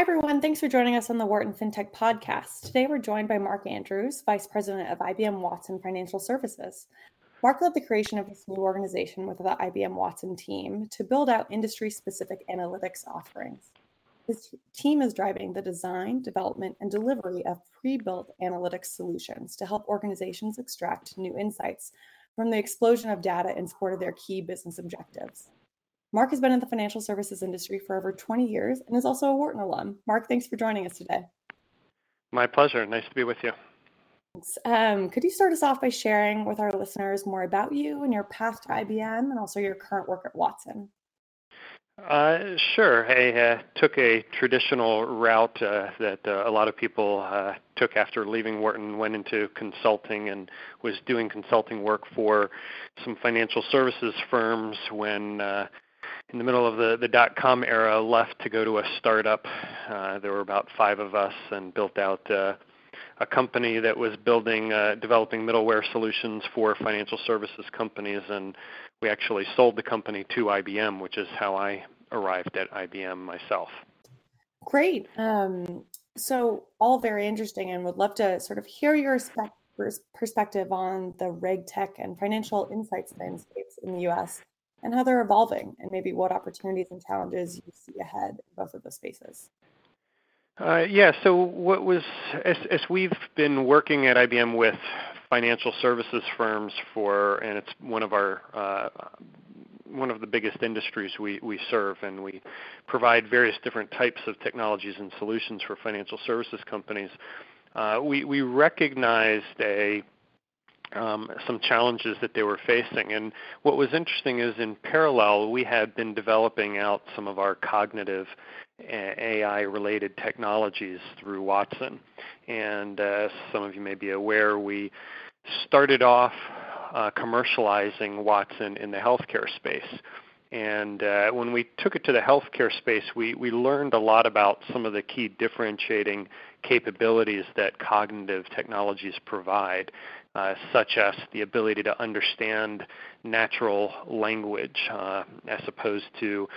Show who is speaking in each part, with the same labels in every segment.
Speaker 1: Hi, everyone. Thanks for joining us on the Wharton FinTech podcast. Today, we're joined by Mark Andrews, Vice President of IBM Watson Financial Services. Mark led the creation of this new organization with the IBM Watson team to build out industry specific analytics offerings. His team is driving the design, development, and delivery of pre built analytics solutions to help organizations extract new insights from the explosion of data in support of their key business objectives. Mark has been in the financial services industry for over 20 years and is also a Wharton alum. Mark, thanks for joining us today.
Speaker 2: My pleasure. Nice to be with you.
Speaker 1: Um, could you start us off by sharing with our listeners more about you and your path to IBM and also your current work at Watson?
Speaker 2: Uh, sure. I uh, took a traditional route uh, that uh, a lot of people uh, took after leaving Wharton, went into consulting and was doing consulting work for some financial services firms when uh, in the middle of the, the dot com era, left to go to a startup. Uh, there were about five of us and built out uh, a company that was building, uh, developing middleware solutions for financial services companies. And we actually sold the company to IBM, which is how I arrived at IBM myself.
Speaker 1: Great. Um, so, all very interesting, and would love to sort of hear your perspective on the reg tech and financial insights landscapes in the US and how they're evolving and maybe what opportunities and challenges you see ahead in both of those spaces.
Speaker 2: Uh, yeah, so what was, as, as we've been working at IBM with financial services firms for, and it's one of our, uh, one of the biggest industries we, we serve, and we provide various different types of technologies and solutions for financial services companies. Uh, we, we recognized a um, some challenges that they were facing. And what was interesting is in parallel, we had been developing out some of our cognitive AI related technologies through Watson. And uh, some of you may be aware, we started off uh, commercializing Watson in the healthcare space. And uh, when we took it to the healthcare space, we, we learned a lot about some of the key differentiating capabilities that cognitive technologies provide uh, such as the ability to understand natural language uh, as opposed to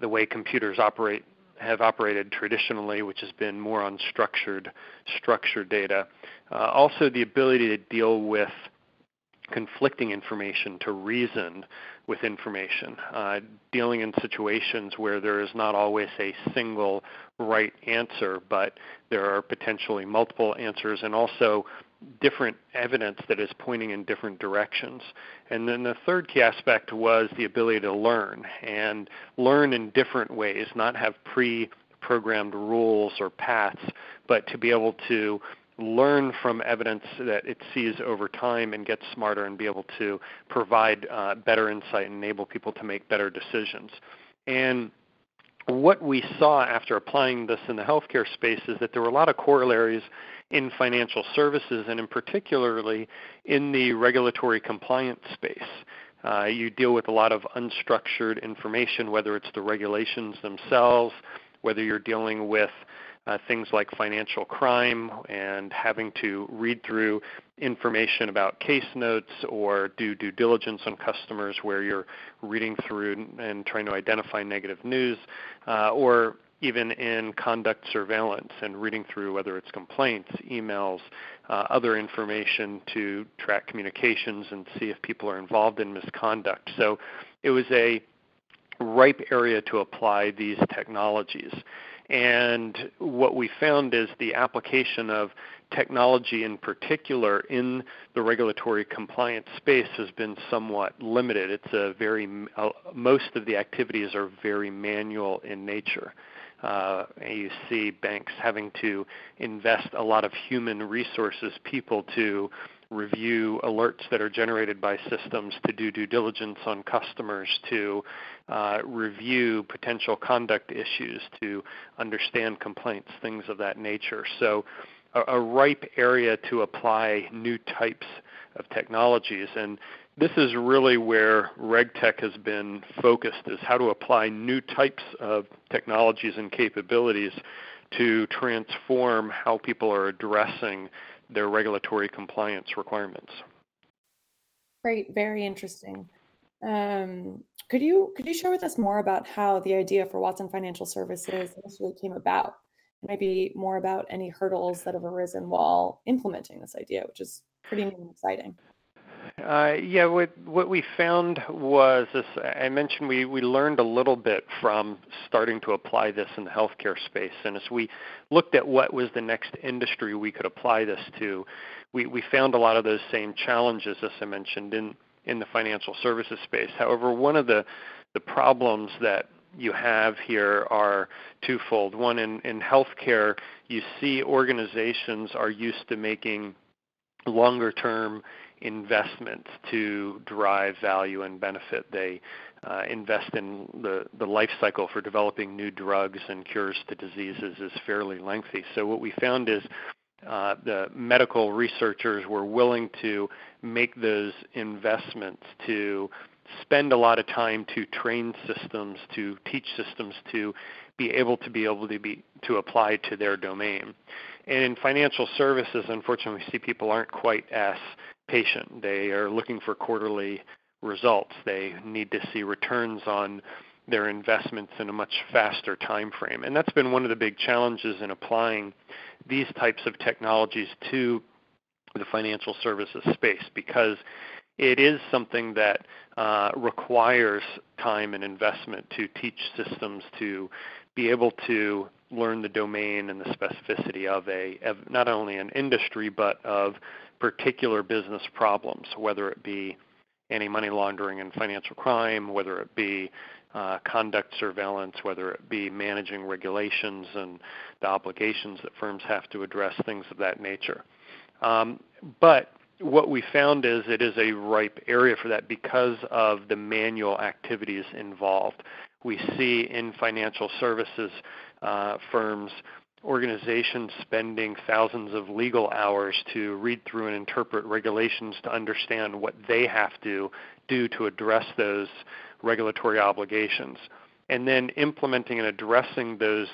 Speaker 2: the way computers operate have operated traditionally, which has been more on structured structured data. Uh, also, the ability to deal with conflicting information, to reason with information, uh, dealing in situations where there is not always a single right answer, but there are potentially multiple answers, and also different evidence that is pointing in different directions. And then the third key aspect was the ability to learn and learn in different ways, not have pre programmed rules or paths, but to be able to learn from evidence that it sees over time and get smarter and be able to provide uh, better insight and enable people to make better decisions. And what we saw after applying this in the healthcare space is that there were a lot of corollaries in financial services and in particularly in the regulatory compliance space. Uh, you deal with a lot of unstructured information, whether it's the regulations themselves, whether you're dealing with uh, things like financial crime and having to read through information about case notes or do due diligence on customers where you're reading through and trying to identify negative news, uh, or even in conduct surveillance and reading through whether it's complaints, emails, uh, other information to track communications and see if people are involved in misconduct. So it was a ripe area to apply these technologies. And what we found is the application of technology in particular in the regulatory compliance space has been somewhat limited. It's a very uh, most of the activities are very manual in nature. Uh, you see banks having to invest a lot of human resources, people to review alerts that are generated by systems, to do due diligence on customers, to uh, review potential conduct issues, to understand complaints, things of that nature. So, a, a ripe area to apply new types of technologies. And this is really where RegTech has been focused is how to apply new types of technologies and capabilities to transform how people are addressing their regulatory compliance requirements.
Speaker 1: Great, very interesting. Um, could you could you share with us more about how the idea for Watson Financial Services initially came about? maybe more about any hurdles that have arisen while implementing this idea, which is pretty new and exciting.
Speaker 2: Uh, yeah, what what we found was this. I mentioned we we learned a little bit from starting to apply this in the healthcare space, and as we looked at what was the next industry we could apply this to, we we found a lot of those same challenges as I mentioned in in the financial services space. However, one of the the problems that you have here are twofold. One, in, in healthcare, you see organizations are used to making longer term investments to drive value and benefit. They uh, invest in the, the life cycle for developing new drugs and cures to diseases is fairly lengthy. So what we found is uh, the medical researchers were willing to make those investments to spend a lot of time to train systems, to teach systems to be able to be able to be to apply to their domain. And in financial services, unfortunately, we see people aren't quite as patient. They are looking for quarterly results. They need to see returns on their investments in a much faster time frame. And that's been one of the big challenges in applying these types of technologies to the financial services space because it is something that uh, requires time and investment to teach systems to be able to learn the domain and the specificity of a of not only an industry but of particular business problems, whether it be anti-money laundering and financial crime, whether it be uh, conduct surveillance, whether it be managing regulations and the obligations that firms have to address, things of that nature. Um, but what we found is it is a ripe area for that because of the manual activities involved. We see in financial services uh, firms organizations spending thousands of legal hours to read through and interpret regulations to understand what they have to do to address those regulatory obligations. And then implementing and addressing those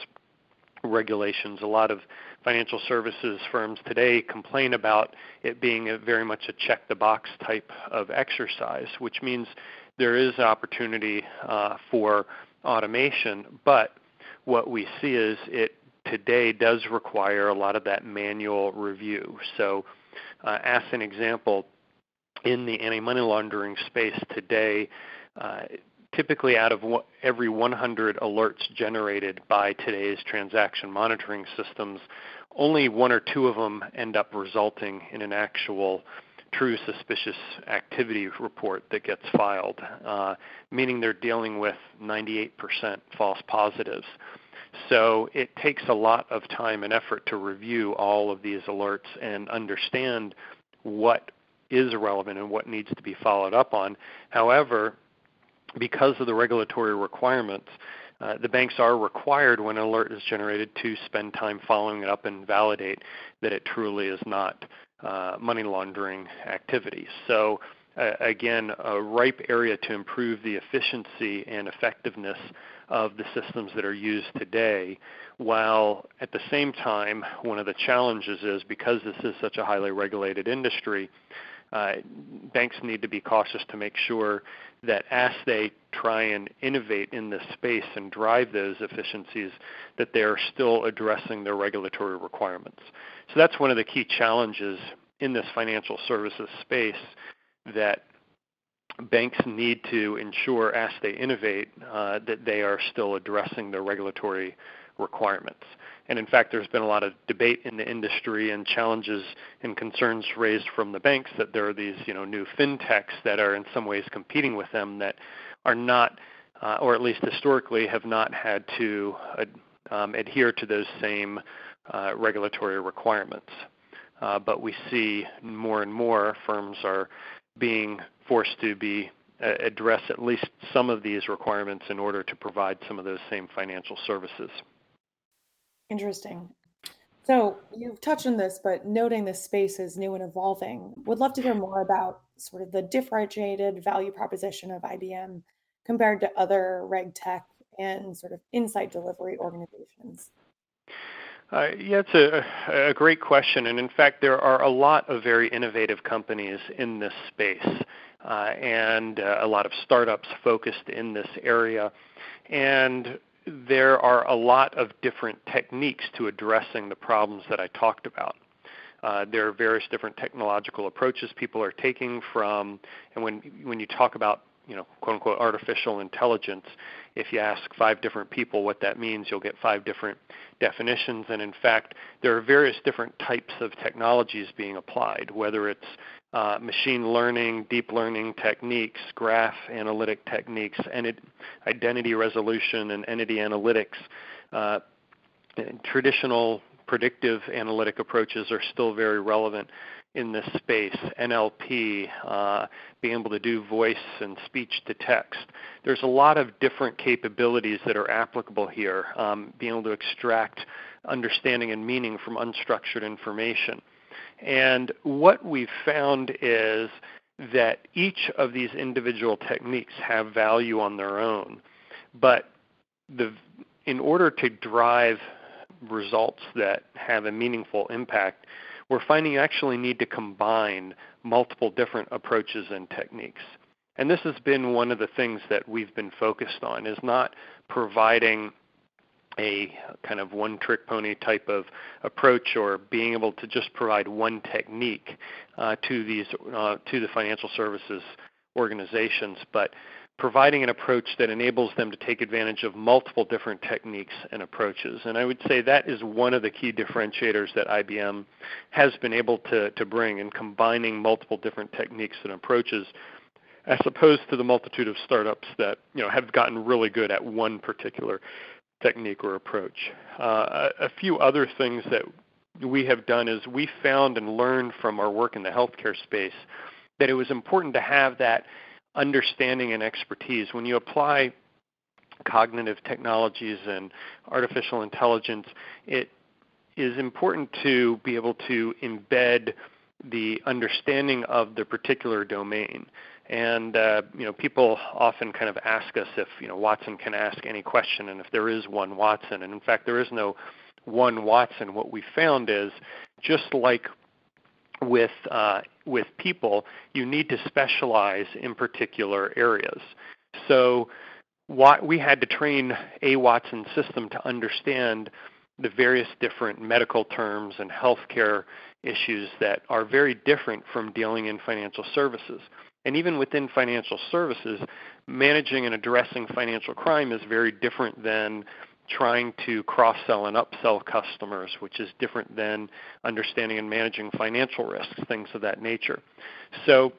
Speaker 2: regulations. A lot of financial services firms today complain about it being a very much a check the box type of exercise, which means there is opportunity uh, for automation, but what we see is it today does require a lot of that manual review. So, uh, as an example, in the anti-money laundering space today, uh, typically out of every 100 alerts generated by today's transaction monitoring systems, only one or two of them end up resulting in an actual true suspicious activity report that gets filed, uh, meaning they're dealing with 98% false positives. So it takes a lot of time and effort to review all of these alerts and understand what is relevant and what needs to be followed up on. However, because of the regulatory requirements, uh, the banks are required when an alert is generated to spend time following it up and validate that it truly is not uh, money laundering activity. So again, a ripe area to improve the efficiency and effectiveness of the systems that are used today, while at the same time, one of the challenges is because this is such a highly regulated industry, uh, banks need to be cautious to make sure that as they try and innovate in this space and drive those efficiencies, that they are still addressing their regulatory requirements. So that's one of the key challenges in this financial services space that banks need to ensure as they innovate uh, that they are still addressing their regulatory requirements. And in fact, there's been a lot of debate in the industry and challenges and concerns raised from the banks that there are these, you know, new fintechs that are in some ways competing with them that are not, uh, or at least historically, have not had to uh, um, adhere to those same uh, regulatory requirements. Uh, but we see more and more firms are being forced to be uh, address at least some of these requirements in order to provide some of those same financial services.
Speaker 1: Interesting. So you've touched on this, but noting this space is new and evolving, would love to hear more about sort of the differentiated value proposition of IBM compared to other reg tech and sort of insight delivery organizations.
Speaker 2: Uh, yeah, it's a, a, great question. And in fact, there are a lot of very innovative companies in this space uh, and uh, a lot of startups focused in this area. And there are a lot of different techniques to addressing the problems that I talked about. Uh, there are various different technological approaches people are taking from, and when when you talk about you know quote unquote artificial intelligence, if you ask five different people what that means, you'll get five different definitions. And in fact, there are various different types of technologies being applied, whether it's uh, machine learning, deep learning techniques, graph analytic techniques, and identity resolution and entity analytics. Uh, traditional predictive analytic approaches are still very relevant in this space. NLP, uh, being able to do voice and speech to text. There's a lot of different capabilities that are applicable here, um, being able to extract understanding and meaning from unstructured information. And what we've found is that each of these individual techniques have value on their own, but the, in order to drive results that have a meaningful impact, we're finding you actually need to combine multiple different approaches and techniques. And this has been one of the things that we've been focused on is not providing a kind of one trick pony type of approach or being able to just provide one technique uh, to these uh, to the financial services organizations, but providing an approach that enables them to take advantage of multiple different techniques and approaches. And I would say that is one of the key differentiators that IBM has been able to, to bring in combining multiple different techniques and approaches as opposed to the multitude of startups that you know have gotten really good at one particular technique or approach. Uh, a, a few other things that we have done is we found and learned from our work in the healthcare space that it was important to have that understanding and expertise. When you apply cognitive technologies and artificial intelligence, it is important to be able to embed the understanding of the particular domain. And uh, you know, people often kind of ask us if you know Watson can ask any question, and if there is one Watson. And in fact, there is no one Watson. What we found is just like with uh, with people, you need to specialize in particular areas. So what we had to train a Watson system to understand the various different medical terms and healthcare issues that are very different from dealing in financial services. And even within financial services, managing and addressing financial crime is very different than trying to cross-sell and upsell customers, which is different than understanding and managing financial risks, things of that nature. So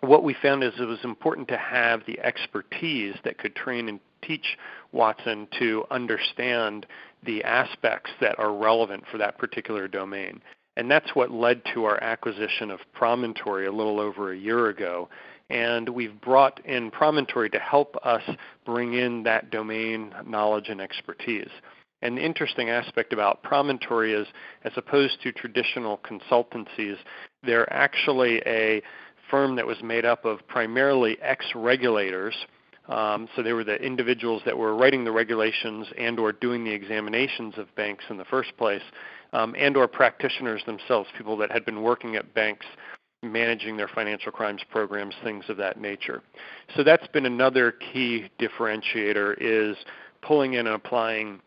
Speaker 2: what we found is it was important to have the expertise that could train and teach Watson to understand the aspects that are relevant for that particular domain. And that's what led to our acquisition of Promontory a little over a year ago and we've brought in Promontory to help us bring in that domain knowledge and expertise. And the interesting aspect about Promontory is, as opposed to traditional consultancies, they're actually a firm that was made up of primarily ex-regulators. Um, so they were the individuals that were writing the regulations and or doing the examinations of banks in the first place, um, and or practitioners themselves, people that had been working at banks managing their financial crimes programs, things of that nature. So that's been another key differentiator is pulling in and applying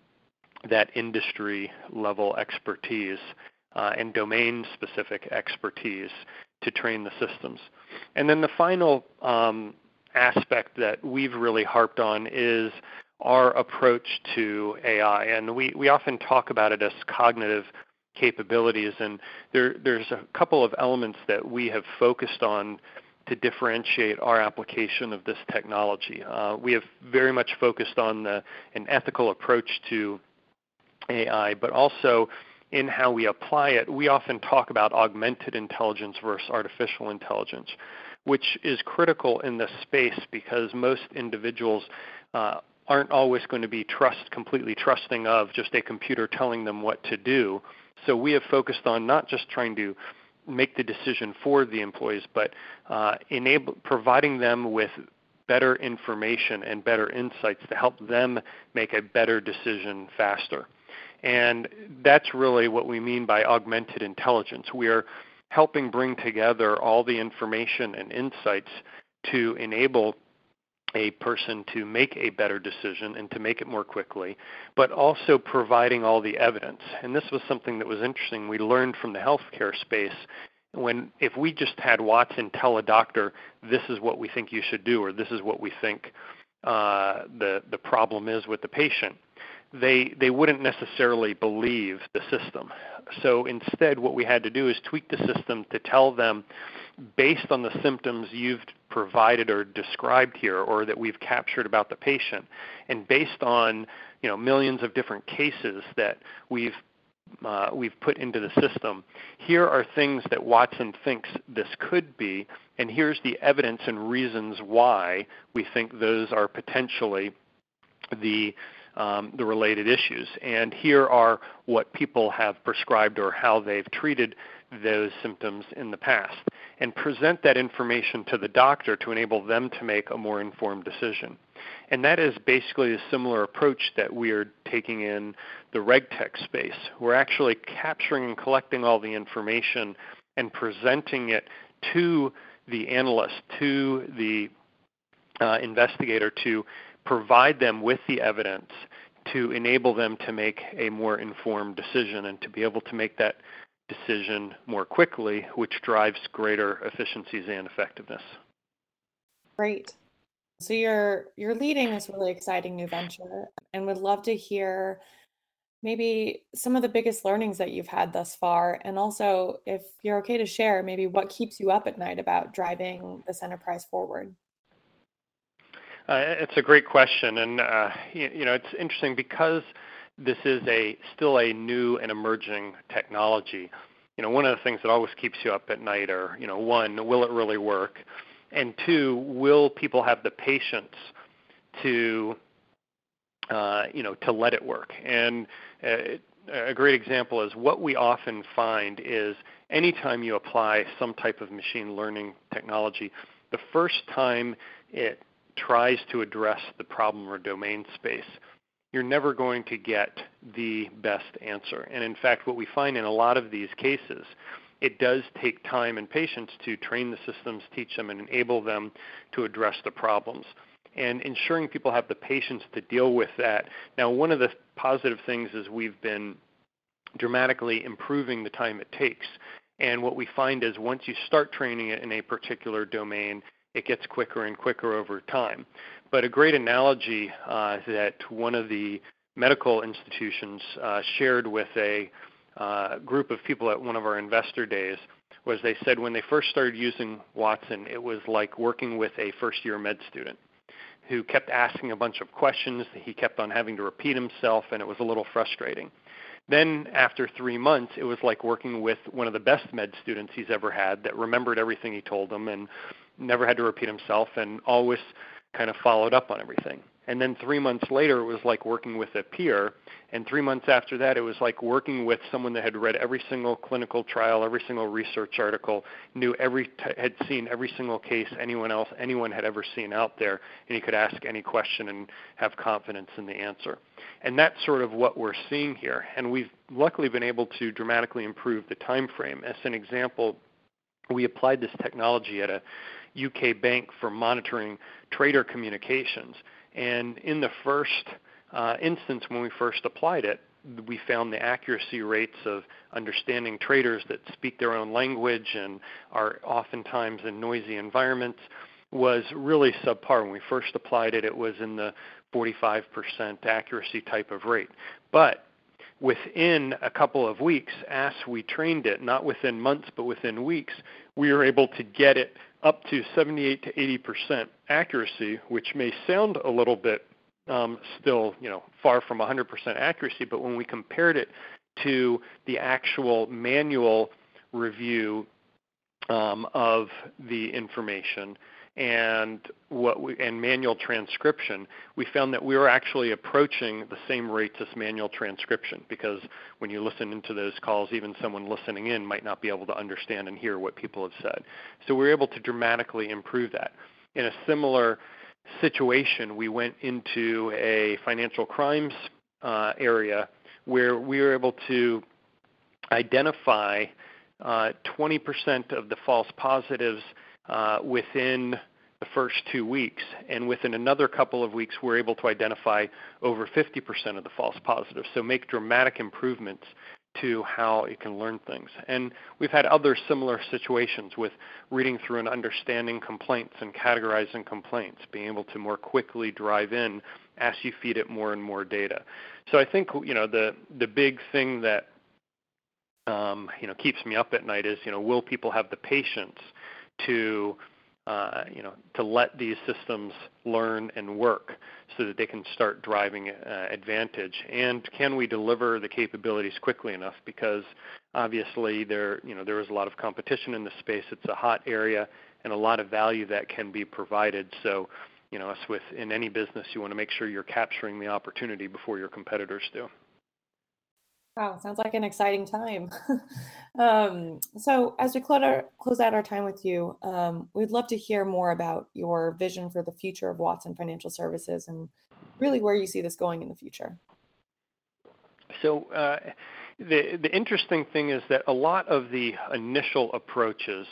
Speaker 2: that industry level expertise uh, and domain specific expertise to train the systems. And then the final um, aspect that we've really harped on is our approach to AI. And we, we often talk about it as cognitive capabilities. And there, there's a couple of elements that we have focused on to differentiate our application of this technology. Uh, we have very much focused on the, an ethical approach to AI, but also in how we apply it. We often talk about augmented intelligence versus artificial intelligence, which is critical in this space because most individuals uh, aren't always going to be trust completely trusting of just a computer telling them what to do. So we have focused on not just trying to make the decision for the employees, but uh, enable providing them with better information and better insights to help them make a better decision faster. And that's really what we mean by augmented intelligence. We are helping bring together all the information and insights to enable a person to make a better decision and to make it more quickly, but also providing all the evidence. And this was something that was interesting. We learned from the healthcare space when if we just had Watson tell a doctor, this is what we think you should do, or this is what we think uh, the the problem is with the patient, they they wouldn't necessarily believe the system. So instead, what we had to do is tweak the system to tell them, based on the symptoms you've provided or described here, or that we've captured about the patient, and based on you know millions of different cases that we've uh, we've put into the system. Here are things that Watson thinks this could be, and here's the evidence and reasons why we think those are potentially the um, the related issues. And here are what people have prescribed or how they've treated those symptoms in the past, and present that information to the doctor to enable them to make a more informed decision. And that is basically a similar approach that we are taking in the RegTech space. We're actually capturing and collecting all the information and presenting it to the analyst, to the uh, investigator to provide them with the evidence to enable them to make a more informed decision and to be able to make that decision more quickly, which drives greater efficiencies and effectiveness.
Speaker 1: Great. So you're you're leading this really exciting new venture and would love to hear maybe some of the biggest learnings that you've had thus far and also if you're okay to share maybe what keeps you up at night about driving this enterprise forward.
Speaker 2: Uh, it's a great question, and uh, you, you know it's interesting because this is a still a new and emerging technology. You know, one of the things that always keeps you up at night are, you know, one, will it really work? And two, will people have the patience to, uh, you know, to let it work? And uh, a great example is what we often find is anytime you apply some type of machine learning technology, the first time it tries to address the problem or domain space, you're never going to get the best answer. And in fact, what we find in a lot of these cases it does take time and patience to train the systems, teach them, and enable them to address the problems. And ensuring people have the patience to deal with that. Now, one of the positive things is we've been dramatically improving the time it takes. And what we find is once you start training it in a particular domain, it gets quicker and quicker over time. But a great analogy uh, that one of the medical institutions uh, shared with a uh, group of people at one of our investor days was they said when they first started using Watson, it was like working with a first year med student who kept asking a bunch of questions. That he kept on having to repeat himself, and it was a little frustrating. Then, after three months, it was like working with one of the best med students he's ever had that remembered everything he told them and never had to repeat himself and always kind of followed up on everything. And then three months later, it was like working with a peer. And three months after that, it was like working with someone that had read every single clinical trial, every single research article, knew every, had seen every single case anyone else, anyone had ever seen out there, and he could ask any question and have confidence in the answer. And that's sort of what we're seeing here. And we've luckily been able to dramatically improve the time frame. As an example, we applied this technology at a UK bank for monitoring trader communications and in the first uh, instance, when we first applied it, we found the accuracy rates of understanding traders that speak their own language and are oftentimes in noisy environments was really subpar. When we first applied it, it was in the 45% accuracy type of rate. But within a couple of weeks, as we trained it, not within months, but within weeks, we were able to get it up to 78 to 80 percent accuracy, which may sound a little bit um, still, you know, far from 100 percent accuracy, but when we compared it to the actual manual review um, of the information, and what we, and manual transcription, we found that we were actually approaching the same rates as manual transcription because when you listen into those calls, even someone listening in might not be able to understand and hear what people have said. So we were able to dramatically improve that. In a similar situation, we went into a financial crimes uh, area where we were able to identify uh, 20% of the false positives uh, within the first two weeks, and within another couple of weeks, we're able to identify over 50% of the false positives. So make dramatic improvements to how it can learn things. And we've had other similar situations with reading through and understanding complaints and categorizing complaints, being able to more quickly drive in as you feed it more and more data. So I think you know the the big thing that um, you know keeps me up at night is you know will people have the patience to uh, you know, to let these systems learn and work so that they can start driving uh, advantage? And can we deliver the capabilities quickly enough? Because obviously there, you know, there is a lot of competition in this space. It's a hot area and a lot of value that can be provided. So, you know, as with in any business, you want to make sure you're capturing the opportunity before your competitors do.
Speaker 1: Wow, sounds like an exciting time. um, so, as we close, our, close out our time with you, um, we'd love to hear more about your vision for the future of Watson Financial Services and really where you see this going in the future.
Speaker 2: So, uh, the the interesting thing is that a lot of the initial approaches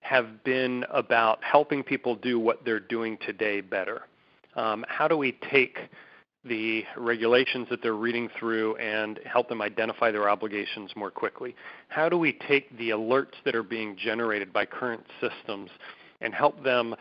Speaker 2: have been about helping people do what they're doing today better. Um, how do we take the regulations that they're reading through and help them identify their obligations more quickly? How do we take the alerts that are being generated by current systems and help them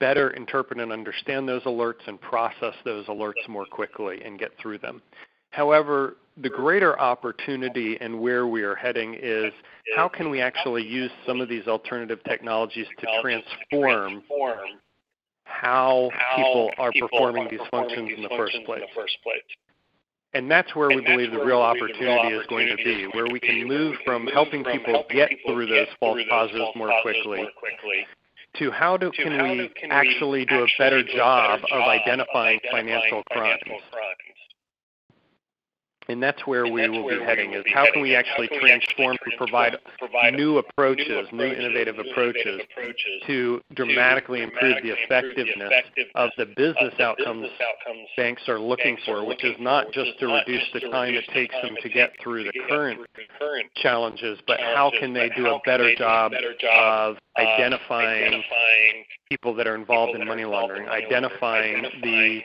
Speaker 2: better interpret and understand those alerts and process those alerts more quickly and get through them? However, the greater opportunity and where we are heading is how can we actually use some of these alternative technologies to transform how, how people are people performing, are these, functions these in the first place. The first place. And that's where and we believe the real opportunity, is going to be, where we can move from helping people get through those false positives more quickly to how do, can, we actually do a better job of identifying financial crimes. And that's where and we that's will be heading is how can we actually transform and provide, provide new approaches, new, approaches, new innovative, approaches, approaches to dramatically improve the effectiveness of the business outcomes banks are looking for, which is not just to reduce the time it takes them to get through the current challenges, but how can they do a better job of identifying people that are involved in money laundering, identifying the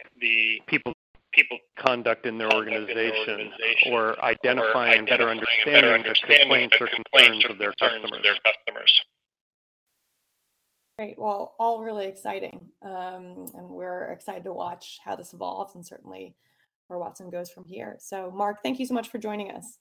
Speaker 2: people people conduct in their organization, or identifying and better understanding the complaints or concerns of their customers.
Speaker 1: Great. Well, all really exciting. Um, and we're excited to watch how this evolves and certainly where Watson goes from here. So, Mark, thank you so much for joining us.